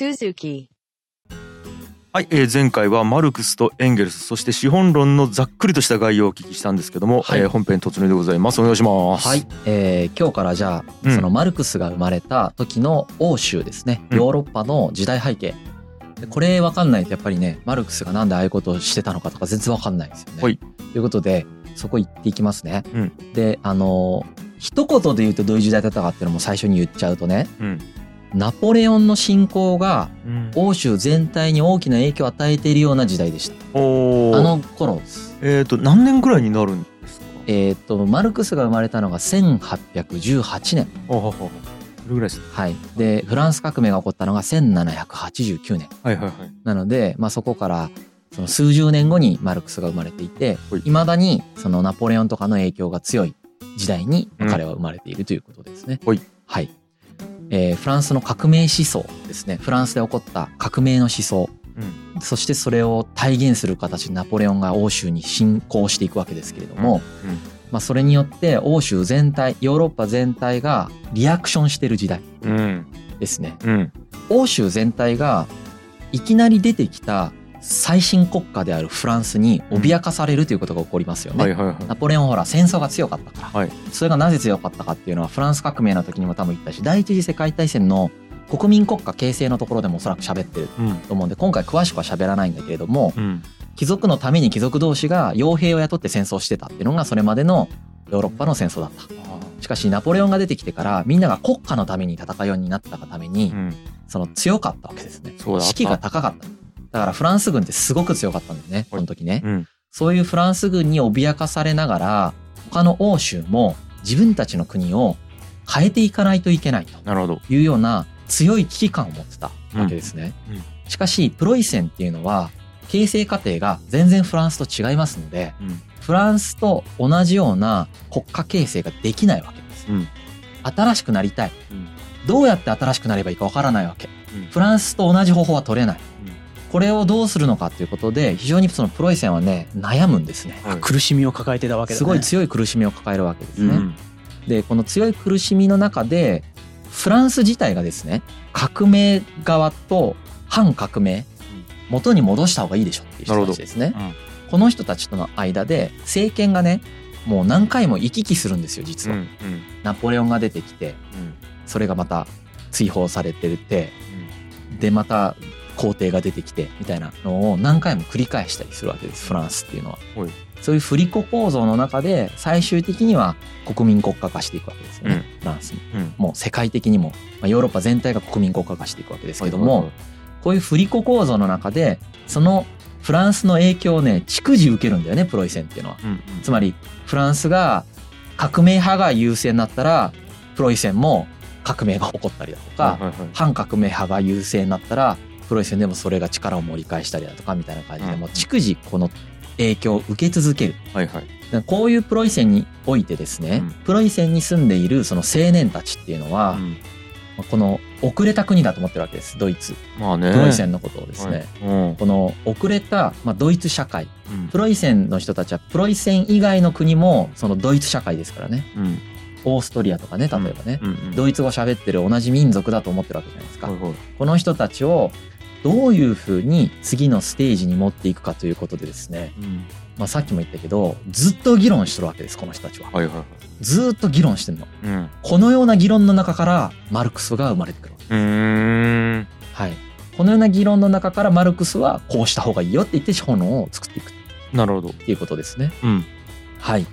Suzuki. はい、えー前回はマルクスとエンゲルスそして資本論のざっくりとした概要をお聞きしたんですけども、はい。えー本編突入でございます。お願いします。はい、えー今日からじゃあ、うん。そのマルクスが生まれた時の欧州ですね。うん。ヨーロッパの時代背景、でこれ分かんないとやっぱりねマルクスがなんでああいうことをしてたのかとか全然分かんないですよね。はい。ということでそこ行っていきますね。うん。であの一言で言うとどういう時代だったかっていうのも最初に言っちゃうとね。うんナポレオンの侵攻がうん欧州全体に大きな影響を与えているような時代でした。おーあの頃です。えっ、と何年ぐらいになるんですか？えっ、とマルクスが生まれたのが1818年。あははそれぐらいですはい。で、フランス革命が起こったのが1789年。はいはいはいなので、まあ、そこから、その数十年後にマルクスが生まれていてはい、いまだにそのナポレオンとかの影響が強い時代にうん彼は生まれているということですね。はい。はい。えーフランスの革命思想ですね。フランスで起こった革命の思想。うんそしてそれを体現する形でナポレオンが欧州に侵攻していくわけですけれども、うんまあ、それによって欧州全体、ヨーロッパ全体がリアクションしてる時代うんですね。うん欧州全体がいきなり出てきた最新国家であるフランスに脅かされるということが起こりますよね。はいはいはいナポレオンほら戦争が強かったから、はいそれがなぜ強かったかっていうのはフランス革命の時にも多分言ったし第一次世界大戦の国民国家形成のところでもおそらく喋ってるうんと思うんで今回詳しくは喋らないんだけれどもうん貴族のために貴族同士が傭兵を雇って戦争してたっていうのがそれまでのヨーロッパの戦争だった。しかしナポレオンが出てきてからみんなが国家のために戦うようになったがために、うんその強かったわけですね。士気が高かった。だからフランス軍ってすごく強かったんだよね、この時ね。うんそういうフランス軍に脅かされながら、他の欧州も自分たちの国を変えていかないといけないというような強い危機感を持ってたわけですね。うんうんしかし、プロイセンっていうのは、形成過程が全然フランスと違いますので、うんフランスと同じような国家形成ができないわけです。うん新しくなりたい。うんどうやって新しくなればいいかわからないわけ。うんフランスと同じ方法は取れない。うんこれをどうするのかということで、非常にそのプロイセンはね、悩むんですね。はい苦しみを抱えてたわけだね。すごい強い苦しみを抱えるわけですね。うん。で、この強い苦しみの中で、フランス自体がですね、革命側と反革命、元に戻した方がいいでしょっていう人たちですね。うんこの人たちとの間で、政権がね、もう何回も行き来するんですよ、実は。うんうん。ナポレオンが出てきて、うん。それがまた追放されてて、で、また皇帝が出てきて、みたいなのを何回も繰り返したりするわけです、フランスっていうのははい。そういう振り子構造の中で、最終的には国民国家化していくわけですよね、フランスに。うんもう世界的にも、まあ、ヨーロッパ全体が国民国家化していくわけですけども、はいはいはいこういう振り子構造の中で、そのフランスの影響をね、逐次受けるんだよね、プロイセンっていうのは。うんうんつまり、フランスが革命派が優勢になったら、プロイセンも革命が起こったりだとか、はいはいはい反革命派が優勢になったら、プロイセンでもそれが力を盛り返したりだとか、みたいな感じで、うんもう逐次この影響を受け続ける。はいはいこういうプロイセンにおいてですね、うんプロイセンに住んでいるその青年たちっていうのは、うんこの遅れた国だと思ってるわけです、ドイツ。まあねプロイセンのことをですね。はいこの遅れた、まあ、ドイツ社会。うんプロイセンの人たちは、プロイセン以外の国も、そのドイツ社会ですからね。うんオーストリアとかね、例えばね。うんうんドイツ語喋ってる同じ民族だと思ってるわけじゃないですか。はいはいこの人たちをどういうふうに次のステージに持っていくかということでですね、うんまあ、さっきも言ったけどずっと議論してるわけですこの人たちは。はいはいはいずっと議論してるの。うんこのような議論の中からマルクスが生まれてくるわけ。うーんはい。このような議論の中からマルクスはこうした方がいいよって言って資本論を作っていくなるほどっていうことですね。うんはい。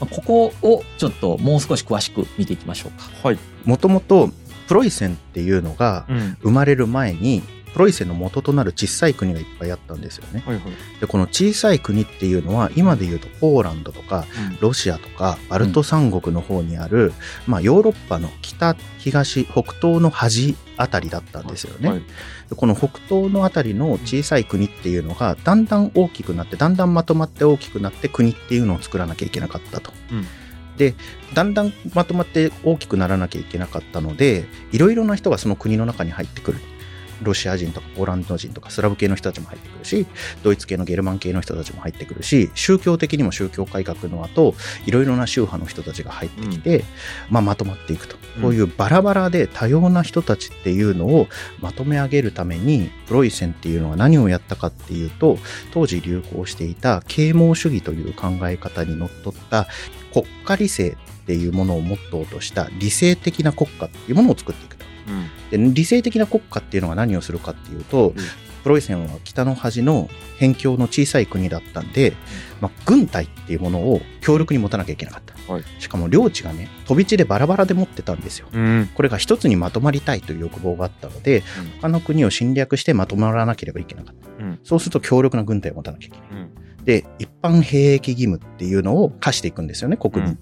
まあここをちょっともう少し詳しく見ていきましょうか。はいもともとプロイセンっていうのがうん生まれる前にプロイセンの元となる小さい国がいっぱいあったんですよね。はいはいでこの小さい国っていうのは今で言うとポーランドとかロシアとかバルト三国の方にある、まあ、ヨーロッパの北東北東の端あたりだったんですよね。はいでこの北東のあたりの小さい国っていうのがだんだん大きくなってだんだんまとまって大きくなって国っていうのを作らなきゃいけなかったと。うんでだんだんまとまって大きくならなきゃいけなかったのでいろいろな人がその国の中に入ってくる。ロシア人とかポーランド人とかスラブ系の人たちも入ってくるし、ドイツ系のゲルマン系の人たちも入ってくるし、宗教的にも宗教改革の後、いろいろな宗派の人たちが入ってきて、まあ、まとまっていくと。こういうバラバラで多様な人たちっていうのをまとめ上げるために、プロイセンっていうのは何をやったかっていうと、当時流行していた啓蒙主義という考え方にのっとった国家理性っていうものをモットーとした理性的な国家っていうものを作っていくと。で理性的な国家っていうのは何をするかっていうと、うん、プロイセンは北の端の辺境の小さい国だったんで、まあ、軍隊っていうものを強力に持たなきゃいけなかった、はい、しかも領地がね飛び地でバラバラで持ってたんですよ、うん、これが一つにまとまりたいという欲望があったので、うん、他の国を侵略してまとまらなければいけなかった、うん、そうすると強力な軍隊を持たなきゃいけない、で一般兵役義務っていうのを課していくんですよね国民、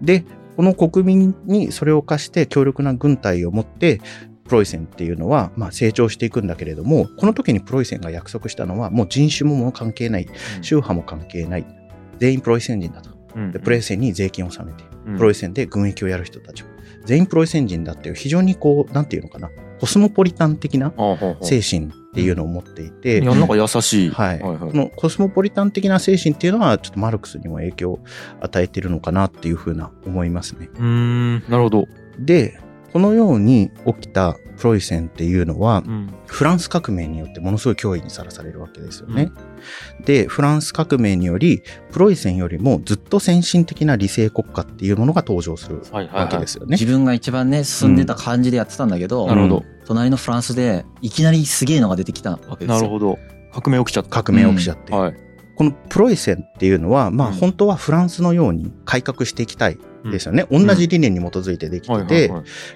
でこの国民にそれを課して強力な軍隊を持ってプロイセンっていうのは、まあ、成長していくんだけれども、この時にプロイセンが約束したのは、もう人種も関係ない、宗派も関係ない、全員プロイセン人だと。でプロイセンに税金を納めて、プロイセンで軍役をやる人たち全員プロイセン人だっていう非常にこう、なんていうのかな、コスモポリタン的な精神っていうのを持っていて。いや、なんか優しい。はい。はいはい、このコスモポリタン的な精神っていうのは、ちょっとマルクスにも影響を与えてるのかなっていうふうな思いますね。うん、なるほど。で、このように起きたプロイセンっていうのは、うん、フランス革命によってものすごい脅威にさらされるわけですよね。うん、で、フランス革命により、プロイセンよりもずっと先進的な理性国家っていうものが登場するわけですよね。はいはいはい、自分が一番ね、進んでた感じでやってたんだけど、うん、なるほど。隣のフランスでいきなりすげえのが出てきたわけですよ。なるほど。革命起きちゃった。革命起きちゃって。はい。このプロイセンっていうのは、まあ本当はフランスのように改革していきたいですよね。同じ理念に基づいてできてて、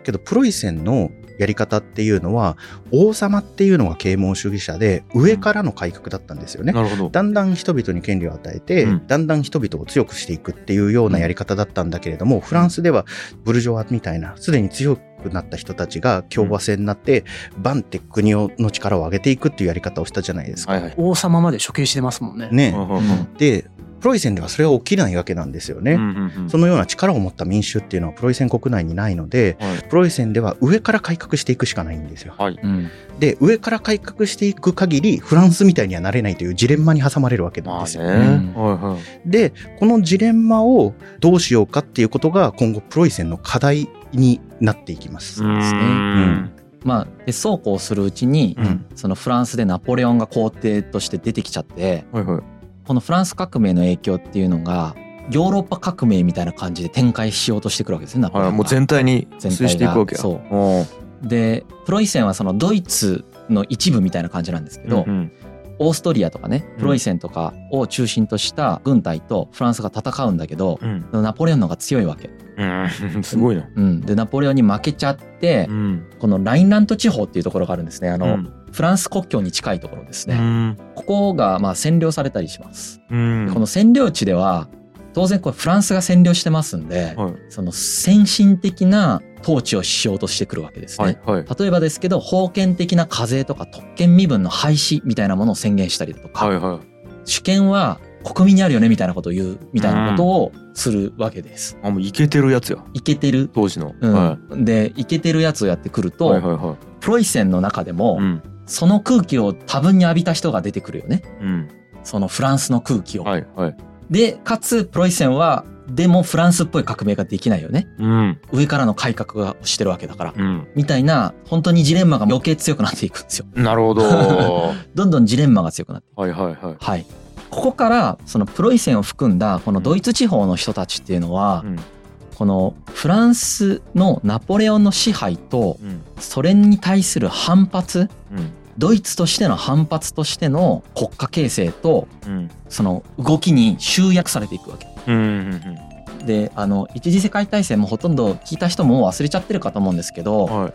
けどプロイセンのやり方っていうのは王様っていうのが啓蒙主義者で上からの改革だったんですよね。だんだん人々に権利を与えて、うん、だんだん人々を強くしていくっていうようなやり方だったんだけれども、フランスではブルジョワみたいなすでに強くなった人たちが共和制になって、バンって国の力を上げていくっていうやり方をしたじゃないですか。はいはい、王様まで処刑してますもんね。ね。でプロイセンではそれは起きないわけなんですよね、うんうんうん、そのような力を持った民主っていうのはプロイセン国内にないので、はい、プロイセンでは上から改革していくしかないんですよ。はい、で上から改革していく限りフランスみたいにはなれないというジレンマに挟まれるわけなんですよ。ね。でこのジレンマをどうしようかっていうことが今後プロイセンの課題になっていきます。うん。うん。まあ、でそうこうするうちに、うん、そのフランスでナポレオンが皇帝として出てきちゃって、はいはい、このフランス革命の影響っていうのがヨーロッパ革命みたいな感じで展開しようとしてくるわけですね。はい、もう全体に推していくわけや。そう。でプロイセンはそのドイツの一部みたいな感じなんですけど、うんうん、オーストリアとかねプロイセンとかを中心とした軍隊とフランスが戦うんだけど、うん、ナポレオンの方が強いわけ。うん、すごいな。うん、でナポレオンに負けちゃって、うん、このラインラント地方っていうところがあるんですね。あの、うんフランス国境に近いところですね。ここがまあ占領されたりします。この占領地では当然これフランスが占領してますんで、はい、その先進的な統治をしようとしてくるわけですね。はいはい、例えばですけど封建的な課税とか特権身分の廃止みたいなものを宣言したりだとか、はいはい、主権は国民にあるよねみたいなことを言うみたいなことをするわけです。あもうイケてるやつや。イケてる当時の。うんはい、でイケてるやつをやってくると、はいはいはい、プロイセンの中でも、うんその空気を多分に浴びた人が出てくるよね。うん、そのフランスの空気を。はいはい、で、かつ、プロイセンは、でもフランスっぽい革命ができないよね。うん、上からの改革がしてるわけだから。うん、みたいな、本当にジレンマが余計強くなっていくんですよ。なるほど。どんどんジレンマが強くなっていく。はいはいはい。はい。ここから、そのプロイセンを含んだ、このドイツ地方の人たちっていうのは、うんこのフランスのナポレオンの支配とソ連に対する反発、ドイツとしての反発としての国家形成と、その動きに集約されていくわけ。であの一次世界大戦もほとんど聞いた人も忘れちゃってるかと思うんですけど、はい、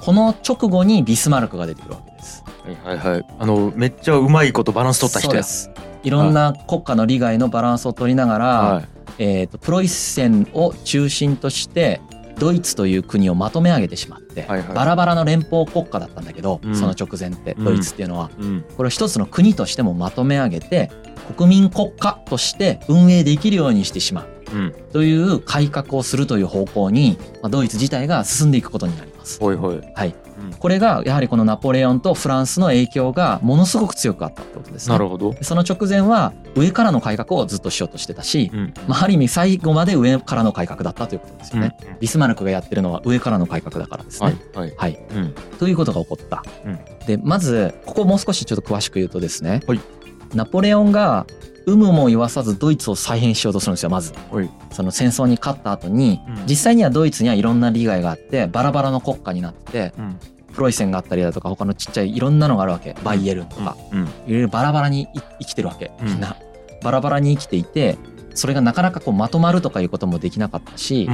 この直後にビスマルクが出てくるわけです。はいはいはい。あのめっちゃうまいことバランス取った人です。いろんな国家の利害のバランスを取りながら、はい、えーと、プロイセンを中心としてドイツという国をまとめ上げてしまって、はいはい、バラバラの連邦国家だったんだけど、うん、その直前ってドイツっていうのは、うん、これを一つの国としてもまとめ上げて国民国家として運営できるようにしてしまう、うん、という改革をするという方向に、まあ、ドイツ自体が進んでいくことになります。ほいほいはいこれがやはりこのナポレオンとフランスの影響がものすごく強くあったってことですね。なるほど。その直前は上からの改革をずっとしようとしてたし、うん、まあ、ある意味最後まで上からの改革だったということですよね。うん、ビスマルクがやってるのは上からの改革だからですね。はい。はい、うん、ということが起こった。でまずここもう少しちょっと詳しく言うとですね、はい、ナポレオンが有無も言わさずドイツを再編しようとするんですよまず、はい、その戦争に勝った後に、うん、実際にはドイツにはいろんな利害があってバラバラの国家になって、うん、プロイセンがあったりだとか他のちっちゃいいろんなのがあるわけ。バイエルンとか、うん、いろいろバラバラに生きてるわけ。みんな、バラバラに生きていてそれがなかなかこうまとまるとかいうこともできなかったし、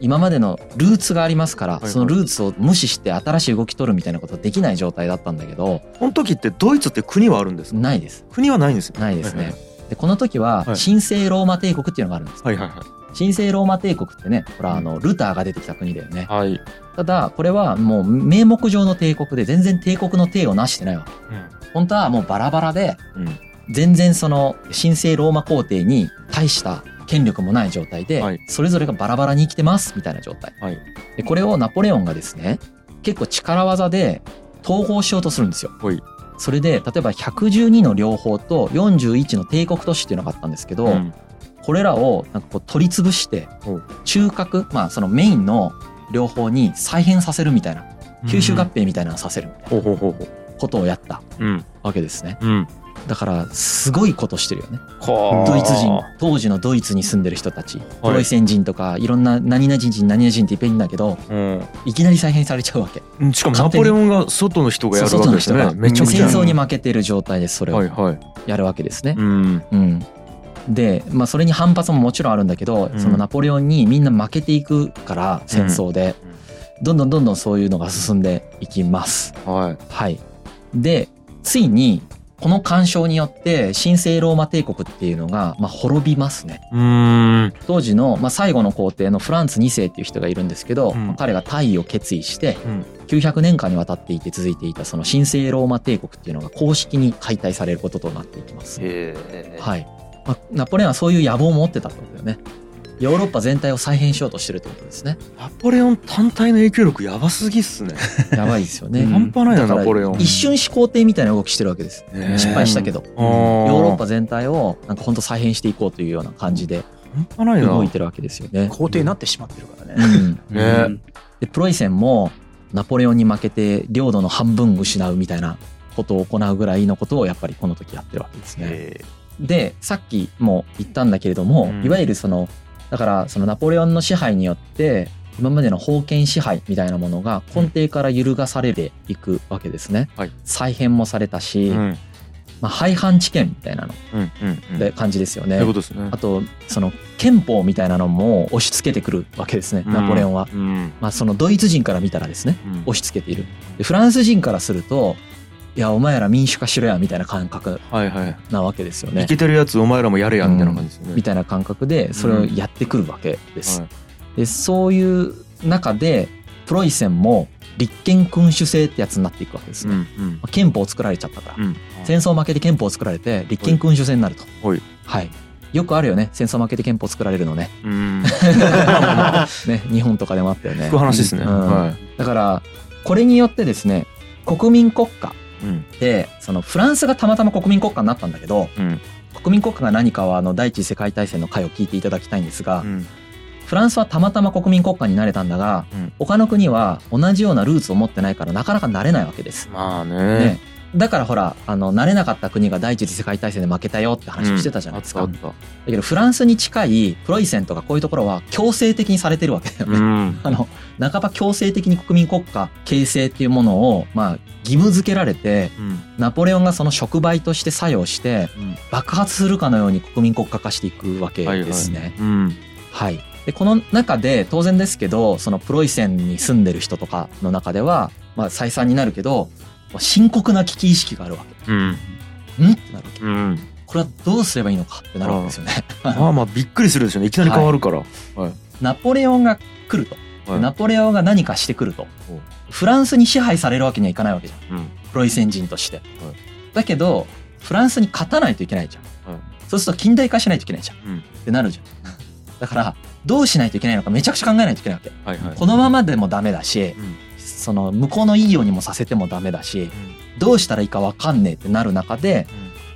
今までのルーツがありますから、そのルーツを無視して新しい動き取るみたいなことはできない状態だったんだけどこの時ってドイツって国はあるんですか？ないです。国はないんですよ。ないですね、でこの時は神聖ローマ帝国っていうのがあるんです、はいはいはい、神聖ローマ帝国ってねこれはあのルターが出てきた国だよね、はい、ただこれはもう名目上の帝国で全然帝国の帝をなしてないわけ、うん、本当はもうバラバラで、うん、全然その神聖ローマ皇帝に対した権力もない状態で、はい、それぞれがバラバラに生きてますみたいな状態、はい、でこれをナポレオンがですね結構力技で統合しようとするんですよ、はい、それで例えば112の両方と41の帝国都市っていうのがあったんですけど、うん、これらをなんかこう取り潰して中核まあそのメインの両方に再編させるみたいな吸収合併みたいなのをさせるみたいなことをやったわけですね。うんだからすごいことしてるよね。ドイツ人当時のドイツに住んでる人たち、プロイセン人とかいろんな何々人何々人っていっぺんいんだけど、うん、いきなり再編されちゃうわけ。しかもナポレオンが外の人がやるわけですね。めちゃ戦争に負けてる状態でそれをやるわけですね、はいはい、うん、うん。で、まあ、それに反発ももちろんあるんだけど、うん、そのナポレオンにみんな負けていくから戦争で、うん、どんどんどんどんそういうのが進んでいきます。はい、はい、でついにこの干渉によって神聖ローマ帝国っていうのが、まあ、滅びますね。当時の、まあ、最後の皇帝のフランツ2世っていう人がいるんですけど、うん、彼が退位を決意して、うん、900年間にわたっていて続いていたその神聖ローマ帝国っていうのが公式に解体されることとなっていきます。はい。まあ、ナポレオンはそういう野望を持ってたってことだよね。ヨーロッパ全体を再編しようとしてるってことですね。ナポレオン単体の影響力やばすぎっすね。やばいですよね。半端ないな、ナポレオン。一瞬始皇帝みたいな動きしてるわけです。失敗したけど。ヨーロッパ全体をなんか本当再編していこうというような感じで。半端ないな。動いてるわけですよね。皇帝になってしまってるからね。うん、ねで、プロイセンもナポレオンに負けて領土の半分失うみたいなことを行うぐらいのことをやっぱりこの時やってるわけですね。で、さっきも言ったんだけれども、いわゆるそのだからそのナポレオンの支配によって今までの封建支配みたいなものが根底から揺るがされていくわけですね。はい、再編もされたし、うん、まあ、廃藩置県みたいなの。で感じですよね。ね。あとその憲法みたいなのも押し付けてくるわけですね、ナポレオンは。うん、まあ、そのドイツ人から見たらですね、押し付けている。でフランス人からするといやお前ら民主化しろやみたいな感覚なわけですよね。いけてるやつお前らもやれやみたいな感じですよね、みたいな感覚でそれをやってくるわけです。でそういう中でプロイセンも立憲君主制ってやつになっていくわけですね。うんうん、憲法を作られちゃったから、うん、戦争負けて憲法を作られて立憲君主制になると。はい。よくあるよね戦争負けて憲法作られるのね。ね日本とかでもあったよね。話ですね、うんはい、だからこれによってですね国民国家でそのフランスがたまたま国民国家になったんだけど、うん、国民国家が何かはあの第一次世界大戦の回を聞いていただきたいんですが、うん、フランスはたまたま国民国家になれたんだが、うん、他の国は同じようなルーツを持ってないからなかなかなれないわけです。まあね。ねだからほらあの慣れなかった国が第一次世界大戦で負けたよって話をしてたじゃないですか、うん、だけどフランスに近いプロイセンとかこういうところは強制的にされてるわけだよね、うん、あの半ば強制的に国民国家形成っていうものをまあ義務付けられて、うん、ナポレオンがその触媒として作用して、爆発するかのように国民国家化していくわけですね。はい、はい、でこの中で当然ですけどそのプロイセンに住んでる人とかの中では、まあ、再三になるけど深刻な危機意識があるわけ。うん、ん？ってなるわけ。うんこれはどうすればいいのかってなるわけですよね。まあまあびっくりするですよね。いきなり変わるから。はい、ナポレオンが来ると。はい、ナポレオンが何かしてくると。フランスに支配されるわけにはいかないわけじゃん。うん、プロイセン人として。はい、だけど、フランスに勝たないといけないじゃん。はい、そうすると近代化しないといけないじゃん。うん、ってなるじゃん。だから、どうしないといけないのかめちゃくちゃ考えないといけないわけ。はいはい、このままでもダメだし、うんその向こうのいいようにもさせてもダメだし、どうしたらいいか分かんねえってなる中で、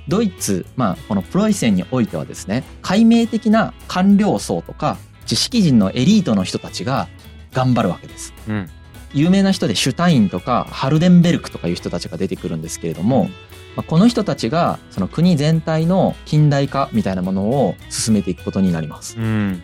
ドイツ、まあ、このプロイセンにおいてはですね解明的な官僚層とか知識人のエリートの人たちが頑張るわけです。うん、有名な人でシュタインとかハルデンベルクとかいう人たちが出てくるんですけれども、うん、まあ、この人たちがその国全体の近代化みたいなものを進めていくことになります。うん、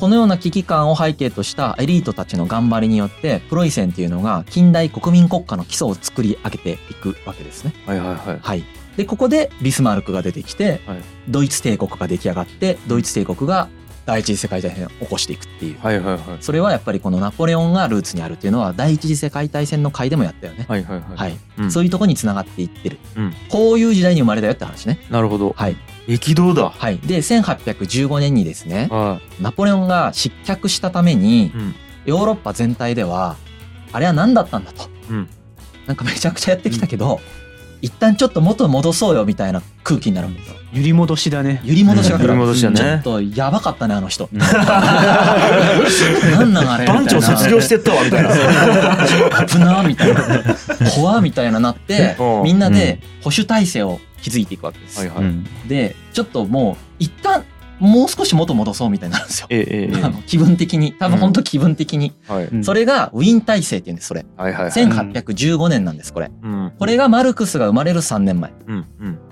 このような危機感を背景としたエリートたちの頑張りによってプロイセンっていうのが近代国民国家の基礎を作り上げていくわけですね。はいはいはい。はい、でここでビスマルクが出てきて、はい、ドイツ帝国が出来上がってドイツ帝国が第一次世界大戦を起こしていくっていう、はいはいはい、それはやっぱりこのナポレオンがルーツにあるっていうのは第一次世界大戦の回でもやったよね。はいはいはい。はいうん、そういうとこにつながっていってる、うん、こういう時代に生まれたよって話ね。なるほど。はい。激動だ。はい。で1815年にですね、はい、ナポレオンが失脚したために、うん、ヨーロッパ全体ではあれは何だったんだと。うん、なんかめちゃくちゃやってきたけど、一旦ちょっと元戻そうよみたいな空気になるんですよ。揺り戻しだね。揺り戻しが来る。揺り戻しだね。ちょっとやばかったね、あの人。なんなんあれ？番長卒業してったわ、みたいな。危なみたいな。怖みたいななって、みんなで保守体制を築いていくわけです。はいはい、で、ちょっともう一旦もう少し元戻そうみたいになるんですよ。ええ、あの気分的に。多分本当気分的に、うんはい。それがウィーン体制って言うんです、それ。はいはいはい、1815年なんです、これ、うん。これがマルクスが生まれる3年前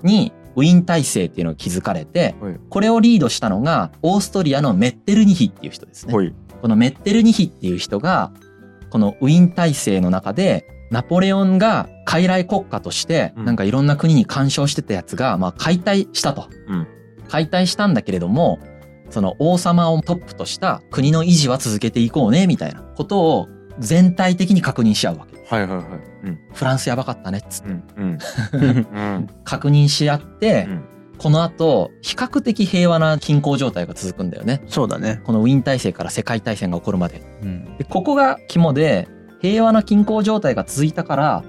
に、ウィーン体制っていうのが築かれて、これをリードしたのが、オーストリアのメッテルニヒっていう人ですね。このメッテルニヒっていう人が、このウィーン体制の中で、ナポレオンが傀儡国家として、なんかいろんな国に干渉してたやつが、まあ解体したと。うん解体したんだけれども、その王様をトップとした国の維持は続けていこうね、みたいなことを全体的に確認し合うわけ。はいはいはい。うん、フランスやばかったね、っつって。うん うん、確認し合って、うん、この後、比較的平和な均衡状態が続くんだよね。そうだね。このウィーン体制から世界大戦が起こるまで。うん、でここが肝で、平和な均衡状態が続いたから、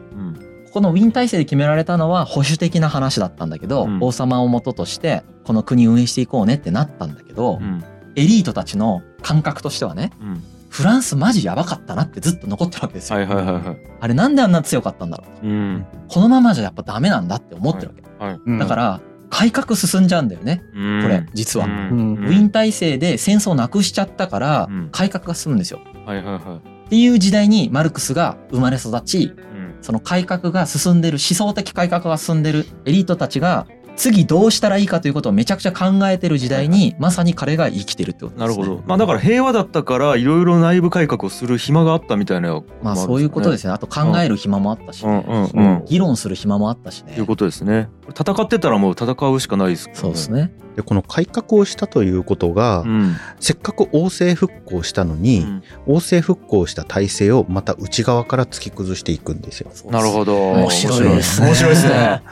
このウィン体制で決められたのは保守的な話だったんだけど、うん、王様をもととしてこの国運営していこうねってなったんだけど、うん、エリートたちの感覚としてはね、うん、フランスマジやばかったなってずっと残ってるわけですよ。はいはいはいはい、あれなんであんな強かったんだろう。と、うん、このままじゃやっぱダメなんだって思ってるわけ。はい。はい、だから改革進んじゃうんだよね、これ実は、ウィン体制で戦争なくしちゃったから改革が進むんですよ。はいはいはい、っていう時代にマルクスが生まれ育ち、その改革が進んでる、思想的改革が進んでるエリートたちが、次どうしたらいいかということをめちゃくちゃ考えてる時代に、まさに彼が生きてるってことです、ね、なるほど。まあだから平和だったからいろいろ内部改革をする暇があったみたいな、まあそういうことですね。あと考える暇もあったし、ねうんうんうん、議論する暇もあったしね。ということですね。戦ってたらもう戦うしかないですね。そうですね。でこの改革をしたということが、うん、せっかく王政復興したのに、うん、王政復興した体制をまた内側から突き崩していくんですよ。なるほど。面白いです。面白いですね。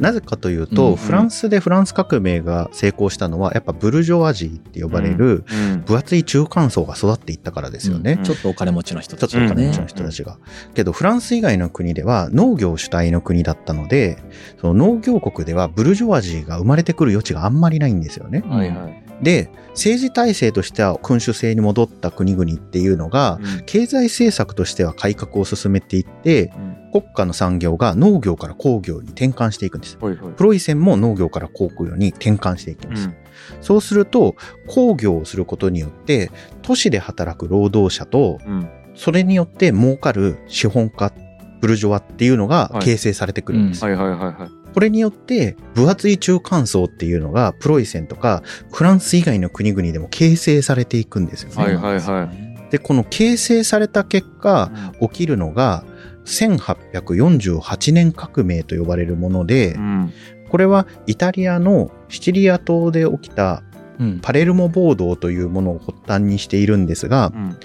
なぜかというと、うん、フランスでフランス革命が成功したのはやっぱブルジョワジーって呼ばれる分厚い中間層が育っていったからですよね。ちょっとお金持ちの人たちちょっとお金持ちの人たちが。けどフランス以外の国では農業主体の国だったので、その農業国ではブルジョワジーが生まれてくる余地があんまりないんですよね。はいはい、で、政治体制としては君主制に戻った国々っていうのが、うん、経済政策としては改革を進めていって、うん、国家の産業が農業から工業に転換していくんです。はいはい、プロイセンも農業から工業に転換していきます。うん、そうすると、工業をすることによって、都市で働く労働者と、それによって儲かる資本家、ブルジョワっていうのが形成されてくるんです。はいはいはいはい。これによって、分厚い中間層っていうのが、プロイセンとか、フランス以外の国々でも形成されていくんですよね。はいはいはい。で、この形成された結果、起きるのが、1848年革命と呼ばれるもので、うん、これはイタリアのシチリア島で起きたパレルモ暴動というものを発端にしているんですが、うん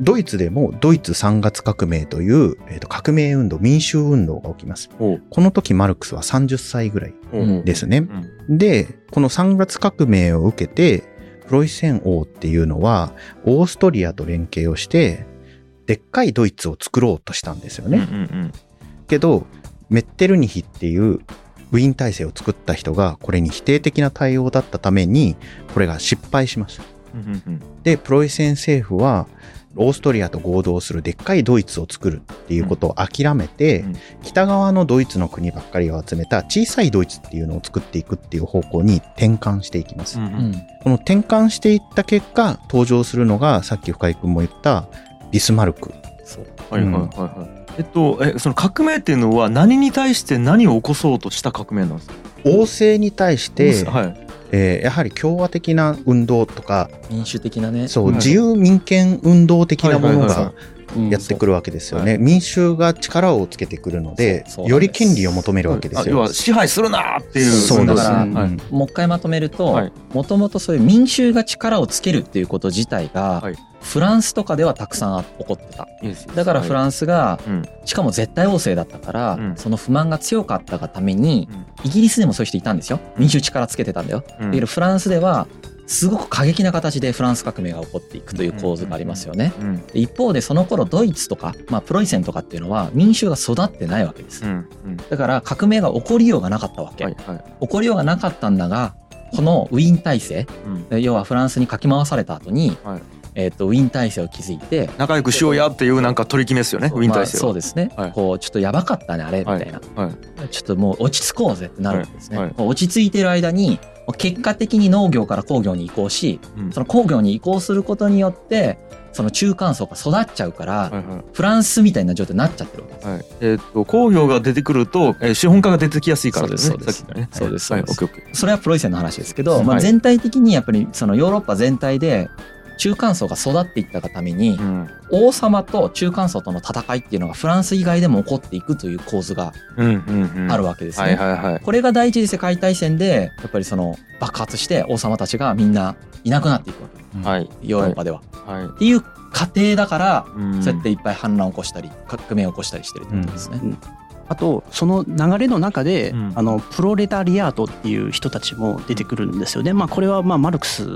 ドイツでもドイツ3月革命という、えー、と革命運動、民衆運動が起きます。この時マルクスは30歳ぐらいですね。で、この3月革命を受けて、プロイセン王っていうのは、オーストリアと連携をして、でっかいドイツを作ろうとしたんですよね。けど、メッテルニヒっていうウィーン体制を作った人がこれに否定的な対応だったために、これが失敗しました。で、プロイセン政府はオーストリアと合同するでっかいドイツを作るっていうことを諦めて、うん、北側のドイツの国ばっかりを集めた小さいドイツっていうのを作っていくっていう方向に転換していきます。うんうん、この転換していった結果登場するのがさっき深井君も言ったビスマルク。そう。はいはいはいはい。えっと、えその革命っていうのは何に対して何を起こそうとした革命なんですか？王政に対して、はい、えー、やはり共和的な運動とか民主的なね。そう、自由民権運動的なものがやってくるわけですよね、民衆が力をつけてくるのでより権利を求めるわけですよ。要は支配するなっていうそうだから、はい、もう一回まとめるともともとそういう民衆が力をつけるっていうこと自体が、はい。フランスとかではたくさん起こってた。だからフランスが、しかも絶対王政だったから、その不満が強かったがために、イギリスでもそういう人いたんですよ。民衆力つけてたんだよ。だけどフランスでは、すごく過激な形でフランス革命が起こっていくという構図がありますよね。一方でその頃ドイツとか、まあ、プロイセンとかっていうのは民衆が育ってないわけです。だから革命が起こりようがなかったわけ。起こりようがなかったんだがこのウィーン体制、要はフランスにかき回された後に、えー、とウィン体制を築いて仲良くしようやっていうなんか取り決めですよねウィン体制は、そうですね、はい、こうちょっとやばかったねあれみたいな、はい、ちょっともう落ち着こうぜってなるんですね、落ち着いてる間に結果的に農業から工業に移行し、うん、その工業に移行することによってその中間層が育っちゃうから、はいはい、フランスみたいな状態になっちゃってるわけです。はい、えー、っと工業が出てくると、えー、資本家が出てきやすいからですね。そうです。そうです。はい、それはプロイセンの話ですけど、まあ全体的にやっぱりそのヨーロッパ全体で中間層が育っていったがために、うん、王様と中間層との戦いっていうのがフランス以外でも起こっていくという構図があるわけですね。これが第一次世界大戦でやっぱりその爆発して王様たちがみんないなくなっていくわけ。はい、ヨーロッパでは。はい、っていう過程だから、そうやっていっぱい反乱を起こしたり革命を起こしたりしてるってことですね。うんあとその流れの中で、うん、あのプロレタリアートっていう人たちも出てくるんですよね。まあ、これはまあマルクス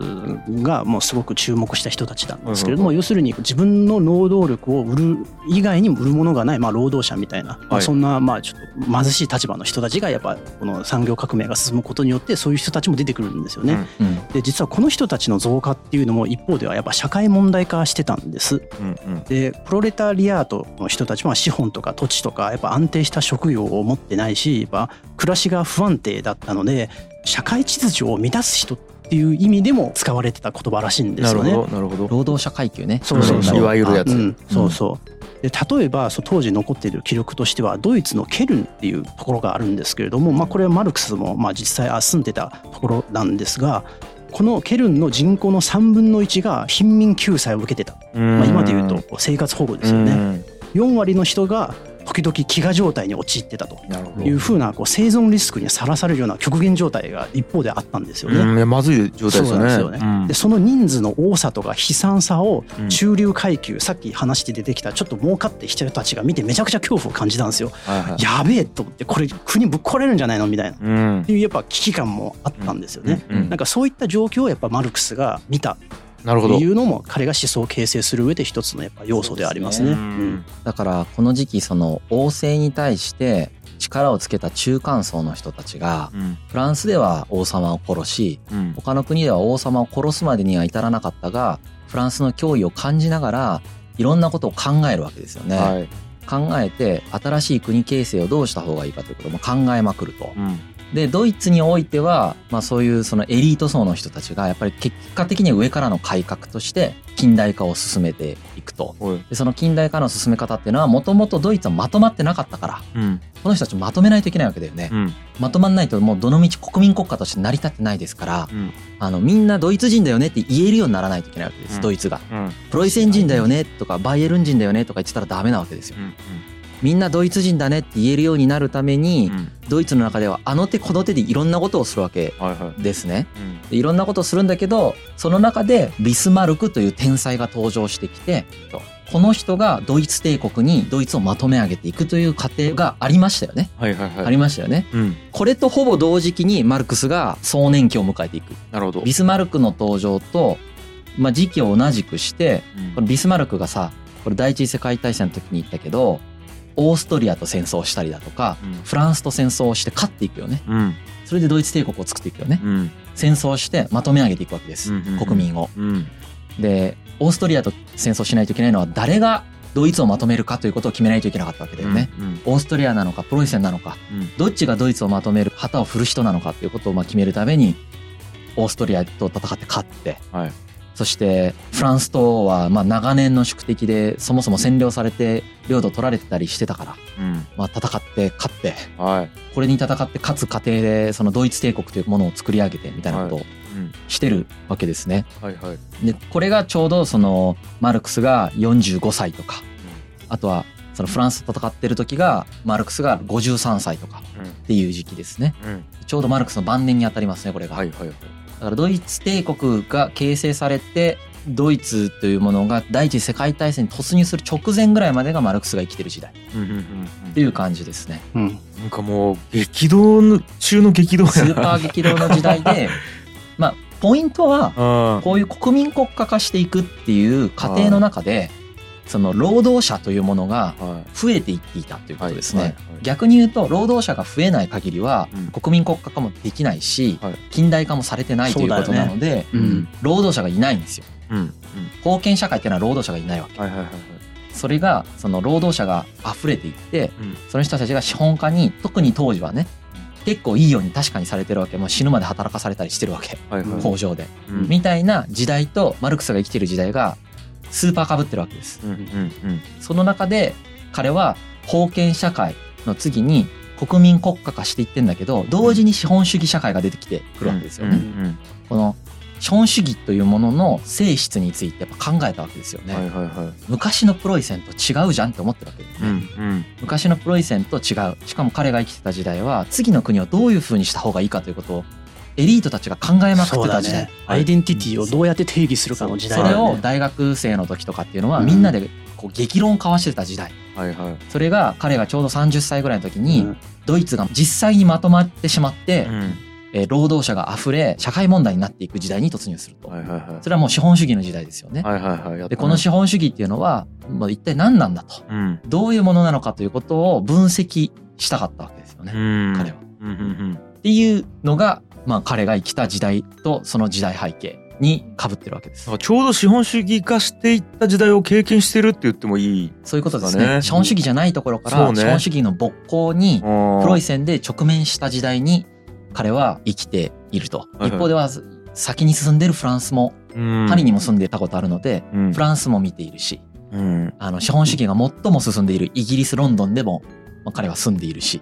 がもうすごく注目した人たちなんですけれども、要するに自分の労働力を売る以外に売るものがない、まあ、労働者みたいな、まあ、そんなまあちょっと貧しい立場の人たちがやっぱこの産業革命が進むことによってそういう人たちも出てくるんですよね。うん、で実はこの人たちの増加っていうのも一方ではやっぱ社会問題化してたんです。うんうん、でプロレタリアートの人たちは資本とか土地とかやっぱ安定した職業を持ってないし、やっぱ暮らしが不安定だったので社会秩序を満たす人っていう意味でも使われてた言葉らしいんですよね。なるほど労働者階級ね。そうそうそう。いわゆるやつ、うん、そうそう。で例えば当時残っている記録としてはドイツのケルンっていうところがあるんですけれども、まあ、これはマルクスもまあ実際住んでたところなんですがこのケルンの人口の3分の1が貧民救済を受けてた、まあ、今で言うと生活保護ですよね。4割の人が時々飢餓状態に陥ってたというふうなこう生存リスクにさらされるような極限状態が一方であったんですよね。まずい状態ですよね。そで、ね。その人数の多さとか悲惨さを中流階級、うん、さっき話して出てきたちょっと儲かって人たちが見てめちゃくちゃ恐怖を感じたんですよ。はいはい、やべえと思ってこれ国ぶっ壊れるんじゃないのみたいな、うん、っていうやっぱ危機感もあったんですよね。うん、なんかそういった状況をやっぱマルクスが見たなるほど。っていうのも彼が思想を形成する上で一つのやっぱ要素でありますね。すね。うん、だからこの時期その王政に対して力をつけた中間層の人たちが、うん、フランスでは王様を殺し、うん、他の国では王様を殺すまでには至らなかったがフランスの脅威を感じながらいろんなことを考えるわけですよね。はい、考えて新しい国形成をどうした方がいいかということも考えまくると。うんでドイツにおいては、まあ、そういうそのエリート層の人たちがやっぱり結果的には上からの改革として近代化を進めていくと。でその近代化の進め方っていうのはもともとドイツはまとまってなかったから、うん、この人たちまとめないといけないわけだよね、うん、まとまんないともうどのみち国民国家として成り立ってないですから、うん、あのみんなドイツ人だよねって言えるようにならないといけないわけです、ドイツが、プロイセン人だよねとかバイエルン人だよねとか言ってたらダメなわけですよ、みんなドイツ人だねって言えるようになるために、うん、ドイツの中ではあの手この手でいろんなことをするわけですね。はい。はいうん、いろんなことをするんだけどその中でビスマルクという天才が登場してきてこの人がドイツ帝国にドイツをまとめ上げていくという過程がありましたよね。はいはいはい、ありましたよね、うん、これとほぼ同時期にマルクスが壮年期を迎えていく。なるほど。ビスマルクの登場と、まあ、時期を同じくして、これビスマルクがさこれ第一次世界大戦の時に言ったけどオーストリアと戦争したりだとか、うん、フランスと戦争をして勝っていくよね、うん、それでドイツ帝国を作っていくよね、うん、戦争してまとめ上げていくわけです、うんうんうん、国民を。でオーストリアと戦争しないといけないのは誰がドイツをまとめるかということを決めないといけなかったわけだよね。うんうん、オーストリアなのかプロイセンなのか、うん、どっちがドイツをまとめる旗を振る人なのかということをまあ決めるためにオーストリアと戦って勝って、はい、そしてフランスとはまあ長年の宿敵でそもそも占領されて領土取られてたりしてたから、うん、まあ戦って勝って、はい、これに戦って勝つ過程でそのドイツ帝国というものを作り上げてみたいなことをしてるわけですね。はいはい、でこれがちょうどそのマルクスが45歳とか、あとはそのフランスと戦ってる時がマルクスが53歳とかっていう時期ですね、うん、ちょうどマルクスの晩年にあたりますねこれが。はいはいはいだからドイツ帝国が形成されてドイツというものが第一次世界大戦に突入する直前ぐらいまでがマルクスが生きてる時代。っていう感じですね。うん、なんかもう激動中の激動スーパー激動の時代で まあポイントはこういう国民国家化していくっていう過程の中でその労働者というものが増えていっていたということですね。逆に言うと労働者が増えない限りは国民国家化もできないし、近代化もされてないということなので、労働者がいないんですよ。封建社会っていうのは労働者がいないわけ。それがその労働者が溢れていって、その人たちが資本家に特に当時はね結構いいように確かにされてるわけ。もう死ぬまで働かされたりしてるわけ、工場で、みたいな時代とマルクスが生きてる時代がスーパーかぶってるわけです。うんうんうん、その中で彼は封建社会の次に国民国家化していってんだけど同時に資本主義社会が出てきてくるわけですよね。うん。うんうん、この資本主義というものの性質についてやっぱ考えたわけですよね、はいはいはい、昔のプロイセンと違うじゃんって思ってるわけですね、うんうん、昔のプロイセンと違う。しかも彼が生きてた時代は次の国をどういうふうにした方がいいかということをエリートたちが考えまくってた時代、ね、アイデンティティをどうやって定義するかの時代、ね、それを大学生の時とかっていうのはみんなでこう激論を交わしてた時代、はいはい、それが彼がちょうど30歳ぐらいの時に、ドイツが実際にまとまってしまって、うん、えー、労働者が溢れ社会問題になっていく時代に突入すると、はいはいはい、それはもう資本主義の時代ですよね。はいはいはい、でこの資本主義っていうのは、まあ、一体何なんだと、うん、どういうものなのかということを分析したかったわけですよね、彼は。うんうんうん、っていうのがまあ、彼が生きた時代とその時代背景にかぶってるわけです。ちょうど資本主義化していった時代を経験してるって言ってもいい、そういうことですね。資本主義じゃないところから、資本主義の勃興にプロイセンで直面した時代に彼は生きていると。一方では先に進んでるフランスも、パリにも住んでたことあるので、フランスも見ているし、あの資本主義が最も進んでいるイギリスロンドンでも、まあ、彼は住んでいるし、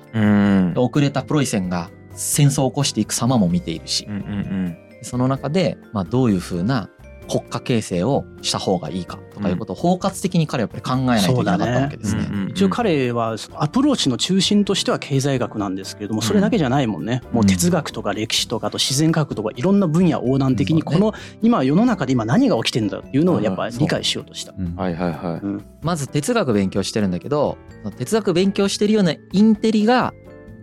遅れたプロイセンが戦争を起こしていく様も見ているし、うんうんうん、その中で、まあ、どういうふうな国家形成をした方がいいかとかいうことを包括的に彼はやっぱり考えないといけなかったわけですね。ね。うんうん、一応彼はアプローチの中心としては経済学なんですけれどもそれだけじゃないもんね、もう哲学とか歴史とかあと自然科学とかいろんな分野横断的にこの今世の中で今何が起きてるんだっていうのをやっぱり理解しようとした。はいはいはい、まず哲学勉強してるんだけど哲学勉強してるようなインテリが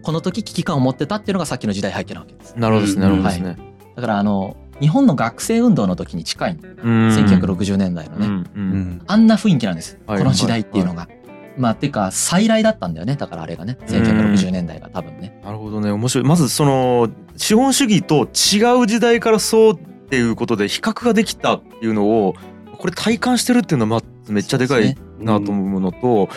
この時危機感を持ってたっていうのがさっきの時代背景なわけです。なるほどですね。なるほどですね。はい、だからあの日本の学生運動の時に近い1960年代のね、うんうん、あんな雰囲気なんです、はい、この時代っていうのが。はいはいまあ、っていうか、再来だったんだよね。だからあれがね。1960年代が多分ね。なるほどね。面白い。まず、その、資本主義と違う時代からそうっていうことで比較ができたっていうのを、これ体感してるっていうのは、まずめっちゃでかいなと思うのと、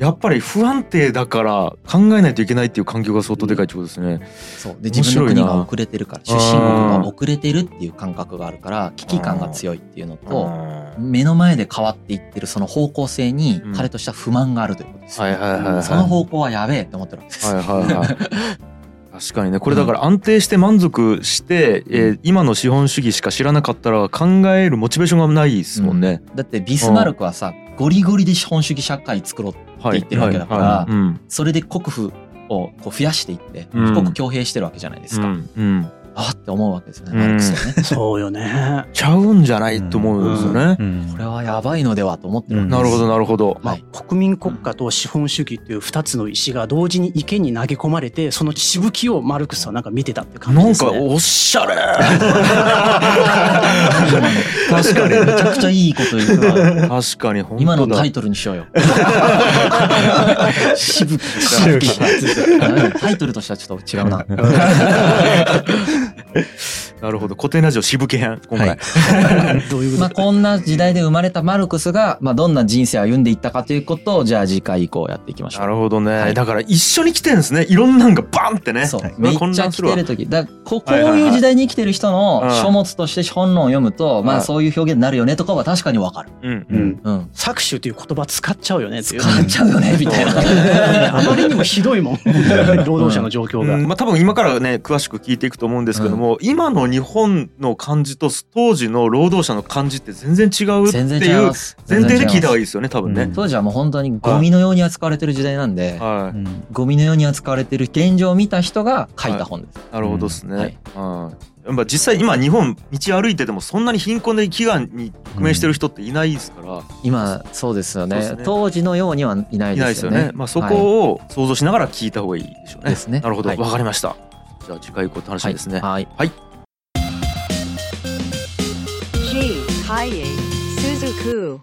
やっぱり不安定だから考えないといけないっていう環境が相当でかいってことですね。そう。で自分の国が遅れてるから出身国が遅れてるっていう感覚があるから危機感が強いっていうのと目の前で変わっていってるその方向性に彼としては不満があるということです、ね、その方向はやべえって思ってるわけです。はいはいはい。確かにねこれだから安定して満足して、うん、えー、今の資本主義しか知らなかったら考えるモチベーションがないですもんね、うん、だってビスマルクはさゴリゴリで資本主義社会作ろうって言ってるわけだから、それで国府をこう増やしていって富国強兵してるわけじゃないですか。うんあって思うわけですよね、マルクスはね。そうよね。ちゃうんじゃないと思うんですよね。これはやばいのではと思ってるなるほど、なるほど。まあ、国民国家と資本主義という二つの石が同時に池に投げ込まれて、そのしぶきをマルクスはなんか見てたって感じですね。なんかおしゃれ 確かに。めちゃくちゃいいこと言うわ。確かに、今のタイトルにしようよ。しぶき。タイトルとしてはちょっと違うな。なるほど。固定ラジオ渋気編今回、はい、どういうまあこんな時代で生まれたマルクスが、まあ、どんな人生を歩んでいったかということをじゃあ次回以降やっていきましょう。なるほどね、はい、だから一緒に来てるんですね。いろんなんがバンってね。そう、めっちゃ来てる時。だここういう時代に生きてる人の書物として本論を読むと、まあそういう表現になるよねとかは確かにわかる、うん。うん。うん、搾取という言葉使っちゃうよね使っちゃうよねみたいな。あまりにもひどいもん。労働者の状況が、まあ多分今からね詳しく聞いていくと思うんですけども、今の日本の感じと当時の労働者の感じって全然違うっていう前提で聞いた方がいいですよね多分ね、当時はもう本当にゴミのように扱われてる時代なんで、はい、ゴミのように扱われてる現状を見た人が書いた本です、はい、なるほどですね、はい、やっぱ実際今日本道歩いててもそんなに貧困で飢餓に直面してる人っていないですから、うん、今そうですよね、ね、当時のようにはいないですよね。よね、まあ、そこを想像しながら聞いた方がいいでしょうね、ですね。なるほど。わ、かりましたじゃあ次回以降楽しみですね。はい、はい。G ハイエ Suzuku